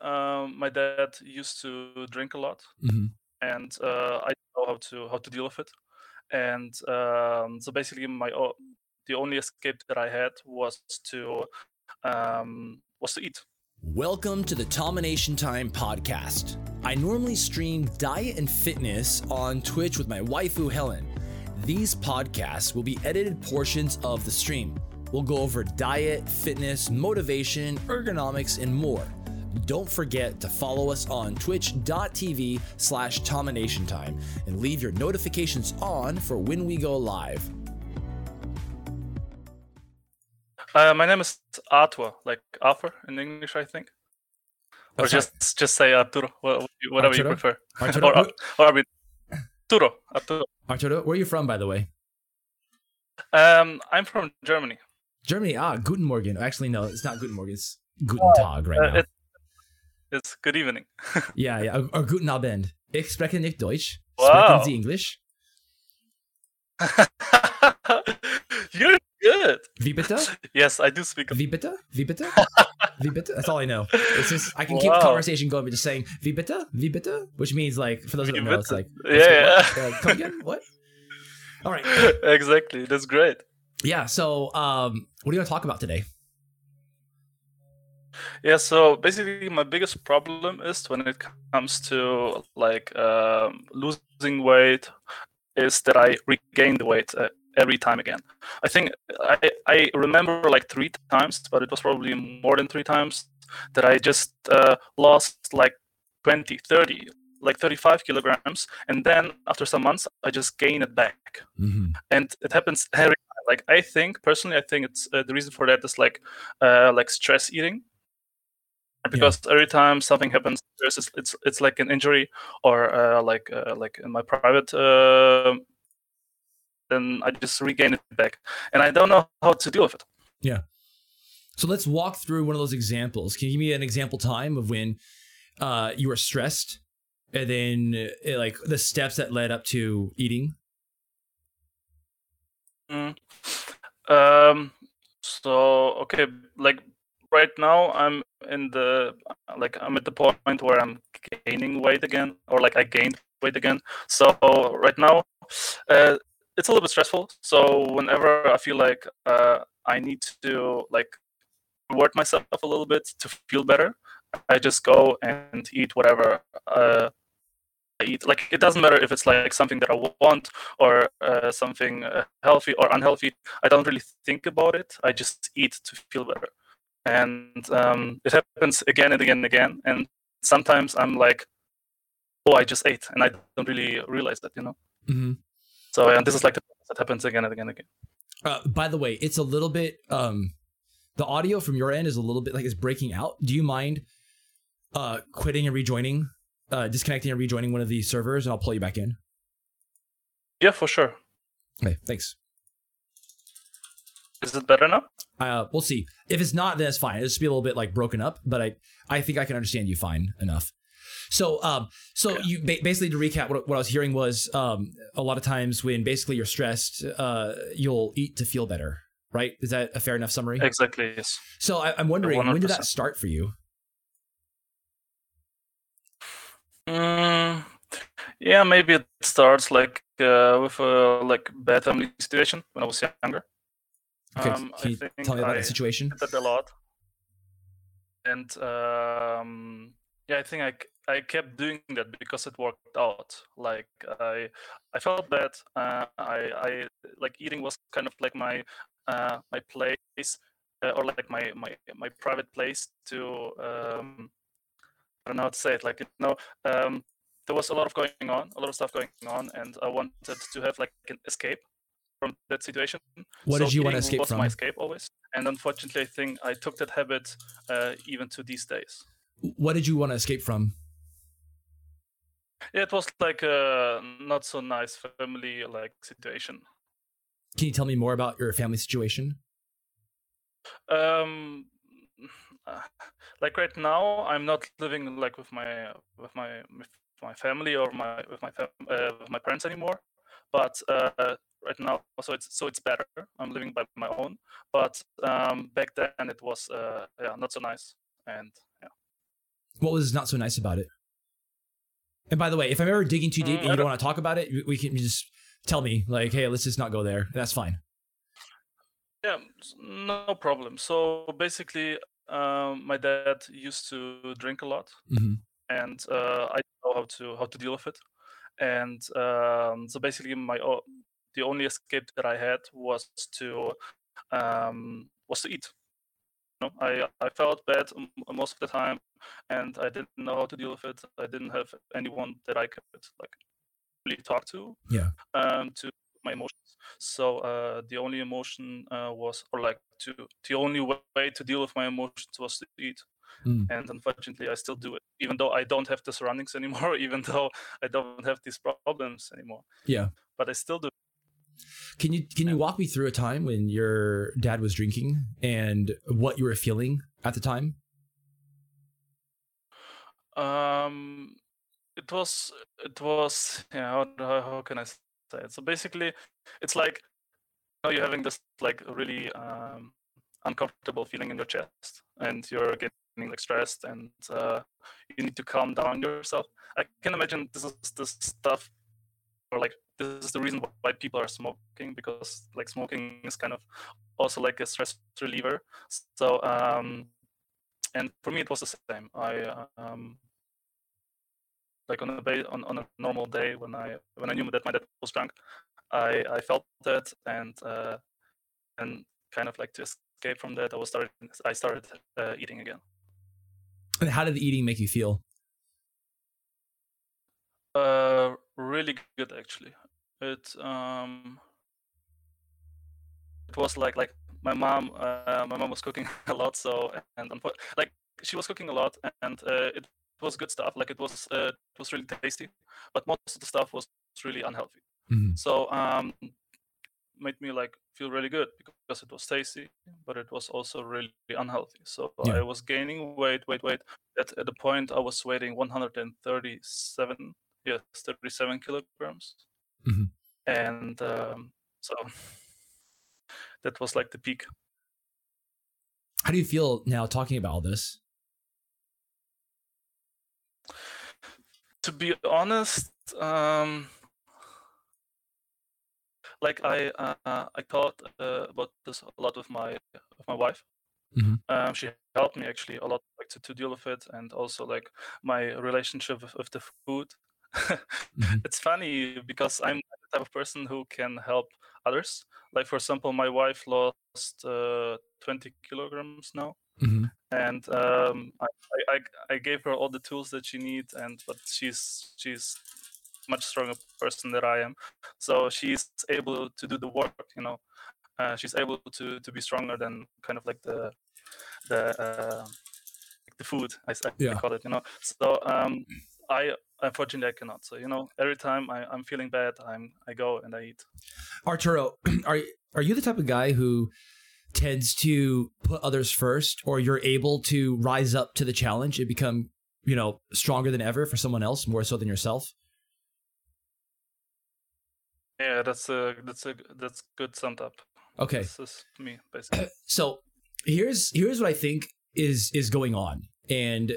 um, my dad used to drink a lot, hmm and uh, I didn't know how to how to deal with it. And um, so basically, my o- the only escape that I had was to um, was to eat. Welcome to the Tomination Time podcast. I normally stream diet and fitness on Twitch with my waifu Helen. These podcasts will be edited portions of the stream. We'll go over diet, fitness, motivation, ergonomics, and more. Don't forget to follow us on twitch.tv slash Domination Time and leave your notifications on for when we go live. Uh, my name is Arthur, like Arthur in English, I think, or sorry. just just say Arturo, wha- whatever you prefer. Arturo, or, or I Arturo, Arturo. Arturo, where are you from, by the way? Um, I'm from Germany. Germany. Ah, Guten Morgen. Actually, no, it's not Guten Morgen. It's Guten Tag right Uh, now. it, it's good evening. Ja, ja, or, or Guten Abend. Ich spreche nicht Deutsch. Wow. Sprechen Sie English? You're good. Wie bitte? Yes, I do speak. Wie bitte? Wie bitte? Wie bitte? That's all I know. It's just, I can keep the conversation going by just saying, Wie bitte? Wie bitte? Which means, like, for those Wie don't know, it's like, Yeah, yeah. what? Uh, come again? What? All right. exactly. That's great. Yeah, so um, what are you going to talk about today? Yeah, so basically, my biggest problem is when it comes to like um, losing weight, is that I regain the weight uh, every time again. I think I I remember like three times, but it was probably more than three times that I just uh, lost like 20, 30, like 35 kilograms, and then after some months, I just gain it back Mm-hmm. and it happens every like i think personally i think it's uh, the reason for that is like uh like stress eating because every time something happens there's this- it's it's like an injury or uh, like uh, like in my private uh, then i just regain it back and i don't know how to deal with it Yeah. So let's walk through one of those examples. Can you give me an example time of when uh, you were stressed and then uh, like the steps that led up to eating? Mm. Um. So okay, like right now I'm in the like I'm at the point where I'm gaining weight again, or like I gained weight again. So right now, uh, it's a little bit stressful. So whenever I feel like uh, I need to like reward myself a little bit to feel better, I just go and eat whatever uh, I eat. Like it doesn't matter if it's like something that I want or uh, something uh, healthy or unhealthy. I don't really think about it. I just eat to feel better, and um, it happens again and again and again. And sometimes I'm like, "Oh, I just ate," and I don't really realize that, you know. Mm-hmm. So and this is like the that happens again and again and again. Uh, by the way, it's a little bit um the audio from your end is a little bit like it's breaking out. Do you mind uh quitting and rejoining, uh disconnecting and rejoining one of these servers and I'll pull you back in? Yeah, for sure. Okay, thanks. Is it better now? Uh we'll see. If it's not, then it's fine. It'll just be a little bit like broken up, but I I think I can understand you fine enough. So um so you ba- basically to recap what, what I was hearing was um a lot of times when basically you're stressed, uh you'll eat to feel better, right? Is that a fair enough summary? Exactly. Yes. So I, I'm wondering when did that start for you? Mm, yeah, maybe it starts like uh, with a like bad family situation when I was younger. Okay, Um, can I you think tell me about I that situation? did that a lot, and um, yeah, I think I I kept doing that because it worked out. Like I I felt that Uh, I I like eating was kind of like my uh, my place uh, or like my my my private place to um, I don't know how to say it. Like you know, um, there was a lot of going on, a lot of stuff going on, and I wanted to have like an escape from that situation. What So did you want to escape was from? my escape always, and unfortunately, I think I took that habit uh, even to these days. What did you want to escape from? Yeah, it was like a not so nice family like situation. Can you tell me more about your family situation? Um, like right now, I'm not living like with my with my with my family or my with my fam- uh, with my parents anymore. But uh, right now, so it's so it's better. I'm living by my own. But um, back then, it was uh, yeah not so nice. And yeah, What was not so nice about it? And by the way, if I'm ever digging too deep Mm, and you don't don't- want to talk about it, we can just tell me like, hey, let's just not go there. That's fine. Yeah, no problem. So basically, um, my dad used to drink a lot, hmm and uh, I know how to how to deal with it. And um, so basically, my the only escape that I had was to um, was to eat. You know, I I felt bad most of the time, and I didn't know how to deal with it. I didn't have anyone that I could like really talk to. Yeah. Um, to my emotions. So uh, the only emotion uh, was, or like to the only way to deal with my emotions was to eat. Mm. And unfortunately, I still do it, even though I don't have the surroundings anymore, even though I don't have these problems anymore. Yeah. But I still do. Can you can you walk me through a time when your dad was drinking and what you were feeling at the time? Um, it was it was yeah. How, how can I say it? So basically, it's like you know, you're having this like really um, uncomfortable feeling in your chest, and you're getting like stressed, and uh, you need to calm down yourself. I can imagine this is this stuff, or like this is the reason why people are smoking because like smoking is kind of also like a stress reliever. So um, and for me it was the same. I um, like on a ba- on, on a normal day when I when I knew that my dad was drunk, I I felt that and uh, and kind of like to escape from that, I was started I started uh, eating again. And how did the eating make you feel? Uh, really good actually. It um, it was like like my mom uh, my mom was cooking a lot, so and like she was cooking a lot and uh, it was good stuff. Like it was uh, it was really tasty, but most of the stuff was really unhealthy. Mhm. So um, made me like feel really good because it was tasty, but it was also really unhealthy. So Yeah. I was gaining weight, weight, weight. At at the point I was weighing 137, yes, 37 kilograms, Mhm. and um, so that was like the peak. How do you feel now talking about all this? to be honest, um, like I uh, I thought uh, about this a lot with my with my wife. Mhm. Um, she helped me actually a lot, like to, to deal with it, and also like my relationship with, with the food. Mhm. It's funny because I'm the type of person who can help others. Like for example, my wife lost uh, 20 kilograms now Mhm. and um, I, I- I I gave her all the tools that she needs, and but she's she's much stronger person than I am, so she's able to do the work. You know, uh, she's able to to be stronger than kind of like the the uh, the food I Yeah. call it. You know, so um, I unfortunately I cannot. So you know, every time I, I'm feeling bad, I'm I go and I eat. Arturo, are are you the type of guy who tends to put others first, or you're able to rise up to the challenge and become, you know, stronger than ever for someone else, more so than yourself? Yeah, that's a that's a that's good summed up. Okay. This is me basically. so here's here's what I think is is going on, and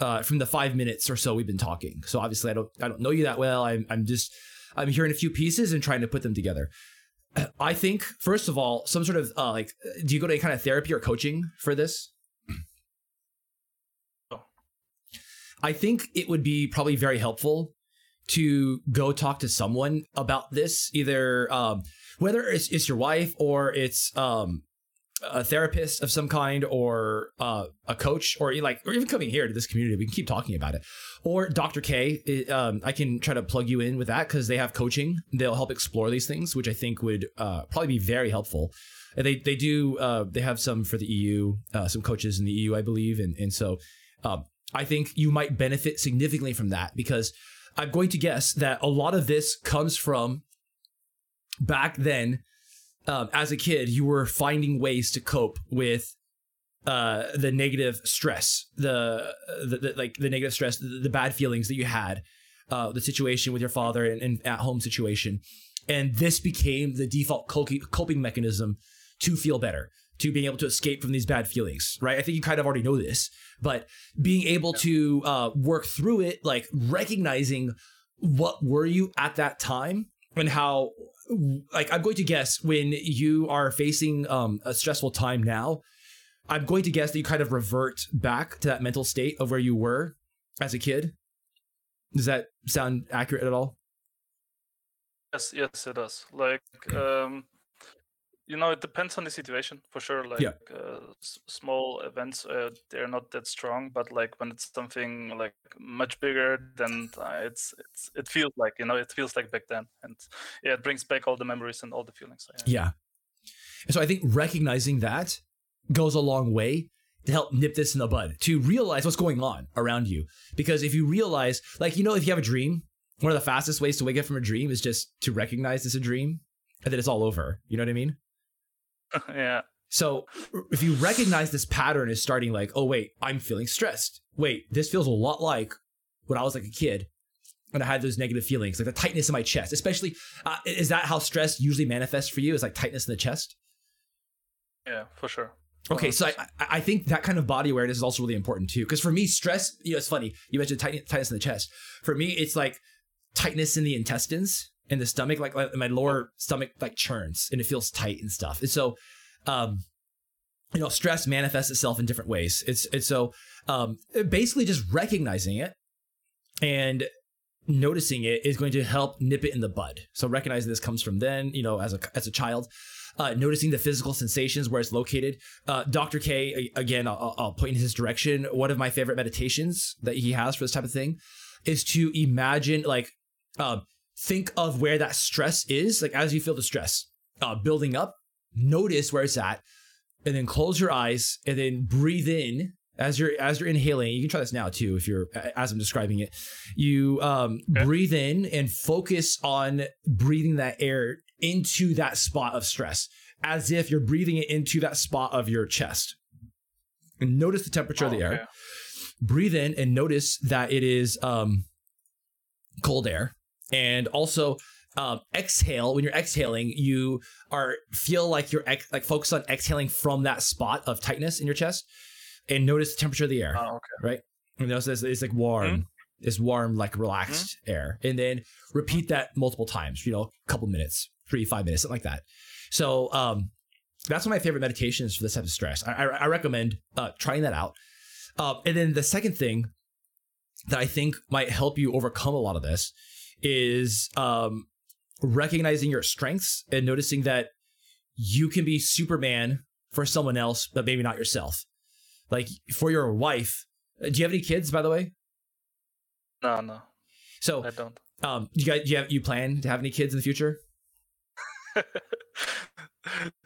uh, from the five minutes or so we've been talking. So obviously I don't I don't know you that well. I'm I'm just I'm hearing a few pieces and trying to put them together. I think first of all, some sort of uh, like, do you go to any kind of therapy or coaching for this? I think it would be probably very helpful to go talk to someone about this, either um, whether it's, it's your wife or it's um, a therapist of some kind or uh, a coach or like or even coming here to this community we can keep talking about it. Or dr k it, um, i can try to plug you in with that because they have coaching. They'll help explore these things which i think would uh, probably be very helpful. And they they do uh, they have some for the eu uh, some coaches in the eu i believe. And and so um, i think you might benefit significantly from that because i'm going to guess that a lot of this comes from back then um, as a kid, you were finding ways to cope with uh, the negative stress, the, the, the like the negative stress, the, the bad feelings that you had, uh, the situation with your father and, and at home situation, and this became the default coping coping mechanism to feel better. to being able to escape from these bad feelings, right? I think you kind of already know this, but being able to uh, work through it, like recognizing what were you at that time and how, like, I'm going to guess when you are facing um, a stressful time now, I'm going to guess that you kind of revert back to that mental state of where you were as a kid. Does that sound accurate at all? Yes, yes, it does. Like, um, you know, it depends on the situation for sure. Like, yeah. uh, s- small events, uh, they're not that strong, but like when it's something like much bigger, then uh, it's it's it feels like you know, it feels like back then, and yeah, it brings back all the memories and all the feelings. Yeah. And so I think recognizing that goes a long way to help nip this in the bud, to realize what's going on around you. Because if you realize, like, you know, if you have a dream, one of the fastest ways to wake up from a dream is just to recognize it's a dream and then it's all over. You know what I mean? yeah. So if you recognize this pattern is starting like, oh, wait, I'm feeling stressed. Wait, this feels a lot like when I was like a kid and I had those negative feelings, like the tightness in my chest, especially. Uh, is that how stress usually manifests for you? Is like tightness in the chest? Yeah, for sure. Okay, so I, I think that kind of body awareness is also really important too. Because for me, stress, you know, it's funny. You mentioned tightness in the chest. For me, it's like tightness in the intestines and the stomach, like, like my lower stomach like churns and it feels tight and stuff. And so, um, you know, stress manifests itself in different ways. It's it's so um, basically just recognizing it and noticing it is going to help nip it in the bud. So recognizing this comes from then, you know, as a as a child uh, noticing the physical sensations where it's located. Uh, Dr. K, again, I'll, I'll point in his direction. One of my favorite meditations that he has for this type of thing is to imagine, like, uh, think of where that stress is, like as you feel the stress uh, building up, notice where it's at, and then close your eyes and then breathe in as you're as you're inhaling you can try this now too if you're as i'm describing it you um, okay. breathe in and focus on breathing that air into that spot of stress as if you're breathing it into that spot of your chest. And notice the temperature oh, of the air. Breathe in and notice that it is um, cold air. And also um, exhale. When you're exhaling, you are feel like you're ex- like focus on exhaling from that spot of tightness in your chest, and notice the temperature of the air. Oh, okay. Right. And notice it's, it's like warm. Mm-hmm. It's warm, like relaxed mm-hmm. air, and then repeat that multiple times. You know, a couple minutes three, five minutes, something like that. So um, that's one of my favorite meditations for this type of stress. I, I, I recommend uh, trying that out. Uh, and then the second thing that I think might help you overcome a lot of this is um, recognizing your strengths and noticing that you can be Superman for someone else, but maybe not yourself. Like for your wife, uh, do you have any kids, by the way? No, no. So I don't. Um, you guys, you have you plan to have any kids in the future?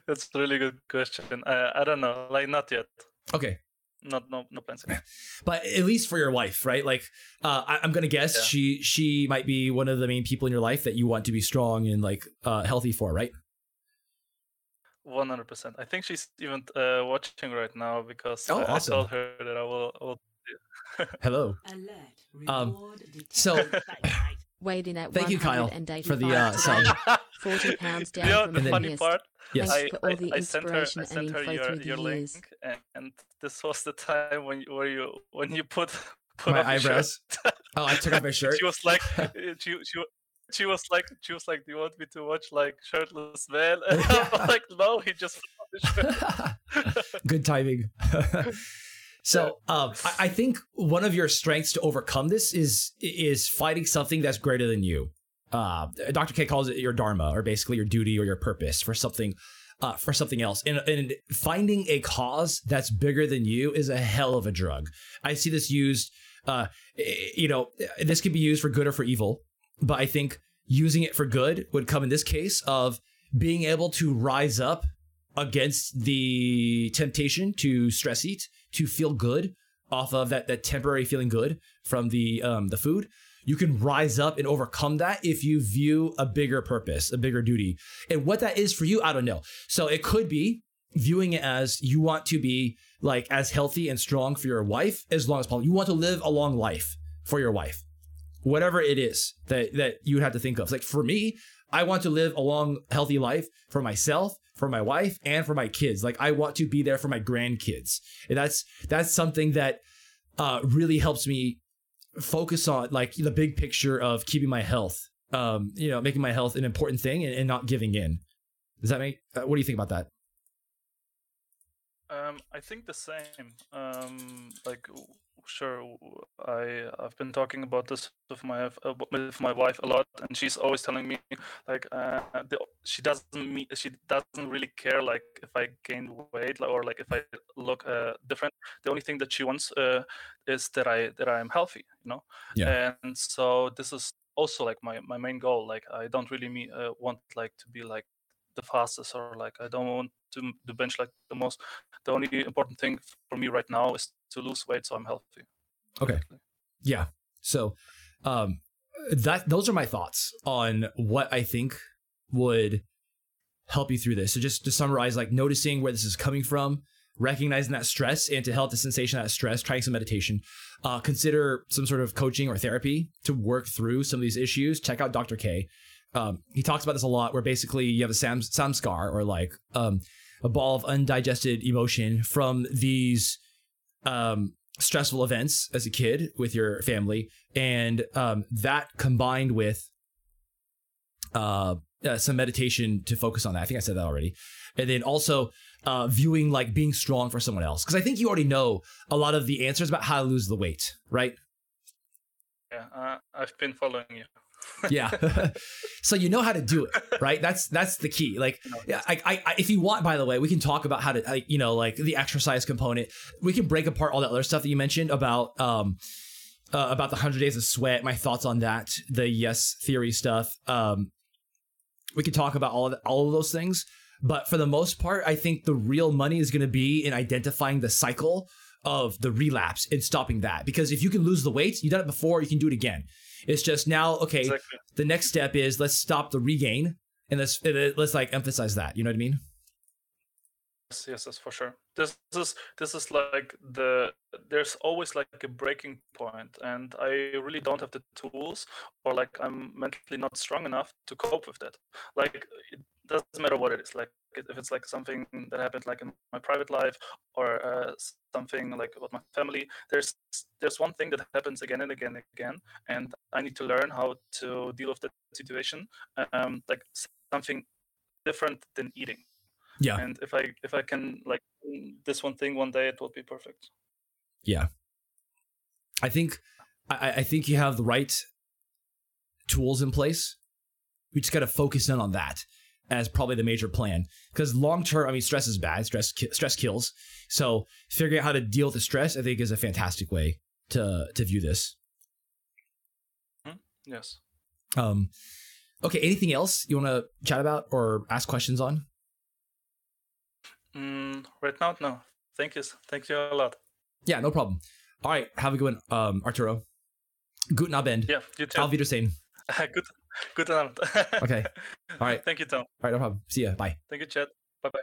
That's a really good question. I, I don't know, like not yet. Okay. Not no no plans. But at least for your wife, right? Like, uh, I, am gonna guess yeah. she she might be one of the main people in your life that you want to be strong and like uh, healthy for, right? One hundred percent. I think she's even uh, watching right now because oh, I, awesome. I told her that I will. I will Hello. Um, so weighed in at Thank you, Kyle, for the uh, sub. Forty pounds down you know, from the funny part. Yes. I, I, I, sent her, I sent her your, your link, and, and, this was the time when you, where you when you put put my eyebrows. oh, I took off my shirt. She was like, she, she she was like, she was like, "Do you want me to watch like shirtless man?" And I'm like, "No, he just." Good timing. So um, I, I think one of your strengths to overcome this is is fighting something that's greater than you. Uh, Dr. K calls it your dharma, or basically your duty or your purpose for something uh, for something else. And, and finding a cause that's bigger than you is a hell of a drug. I see this used, uh, you know, this could be used for good or for evil, but I think using it for good would come in this case of being able to rise up against the temptation to stress eat to feel good off of that that temporary feeling good from the um, the food. You can rise up and overcome that if you view a bigger purpose a bigger duty. And what that is for you i don't know. So it could be viewing it as you want to be like as healthy and strong for your wife as long as possible. You want to live a long life for your wife. Whatever it is that that you have to think of. Like for me i want to live a long healthy life for myself for my wife and for my kids. Like I want to be there for my grandkids. And that's that's something that uh, really helps me focus on like the big picture of keeping my health. Um, you know, making my health an important thing and, and not giving in. Does that make? Uh, what do you think about that? Um, I think the same. Um, like, sure, I I've been talking about this with my uh, with my wife a lot, and she's always telling me like uh, the, she doesn't me, she doesn't really care like if I gain weight or like if I look uh, different. The only thing that she wants uh, is that I that I am healthy, you know. Yeah. And so this is also like my my main goal. Like I don't really me, uh, want like to be like the fastest or like I don't want to do bench like the most. The only important thing for me right now is to lose weight so I'm healthy. Okay. Yeah. So um that those are my thoughts on what I think would help you through this. So just to summarize, like noticing where this is coming from, recognizing that stress, and to help the sensation of that stress, trying some meditation. Uh, consider some sort of coaching or therapy to work through some of these issues. Check out Dr. K. Um, he talks about this a lot, where basically you have a sam samskara or like um, a ball of undigested emotion from these um, stressful events as a kid with your family, and um, that combined with uh, uh, some meditation to focus on that. I think I said that already, and then also uh, viewing like being strong for someone else, because I think you already know a lot of the answers about how to lose the weight, right? Yeah, uh, I've been following you. yeah. So you know how to do it right? That's that's the key. Like yeah I, I, if you want by the way we can talk about how to like, you know like the exercise component. We can break apart all that other stuff that you mentioned about um uh, about the 100 days of sweat my thoughts on that the yes theory stuff. Um we can talk about all of all of those things. But for the most part i think the real money is going to be in identifying the cycle of the relapse and stopping that. Because if you can lose the weight you've done it before you can do it again it's just now, okay, exactly. the next step is let's stop the regain and let's let's like emphasize that. You know what I mean? Yes, yes, yes, for sure. This is this is like the there's always like a breaking point, and I really don't have the tools, or like I'm mentally not strong enough to cope with that. Like it doesn't matter what it is. Like if it's like something that happened like in my private life or uh, something like about my family there's there's one thing that happens again and again and again and i need to learn how to deal with that situation um, like something different than eating. Yeah. And if i if i can like this one thing one day it will be perfect. Yeah. I think i i think you have the right tools in place. We just got to focus in on that as probably the major plan. Because long term i mean stress is bad. Stress stress kills. So figuring out how to deal with the stress i think is a fantastic way to to view this. Hmm? yes. Um okay anything else you want to chat about or ask questions on? Mm, right now no. Thank you thank you a lot. Yeah no problem. All right have a good one um arturo. Guten abend. Yeah you too. Auf wiedersehen. Good Good Abend. okay. All right. Thank you, Tom. All right, no problem. See ya. Bye. Thank you, Chad. Bye bye.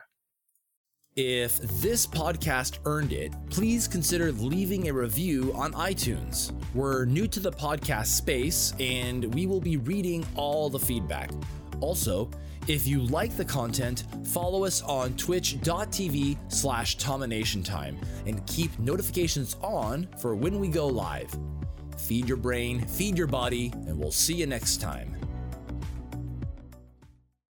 If this podcast earned it, please consider leaving a review on iTunes. We're new to the podcast space and we will be reading all the feedback. Also, if you like the content, follow us on twitch.tv slash Time and keep notifications on for when we go live. Feed your brain, feed your body, and we'll see you next time.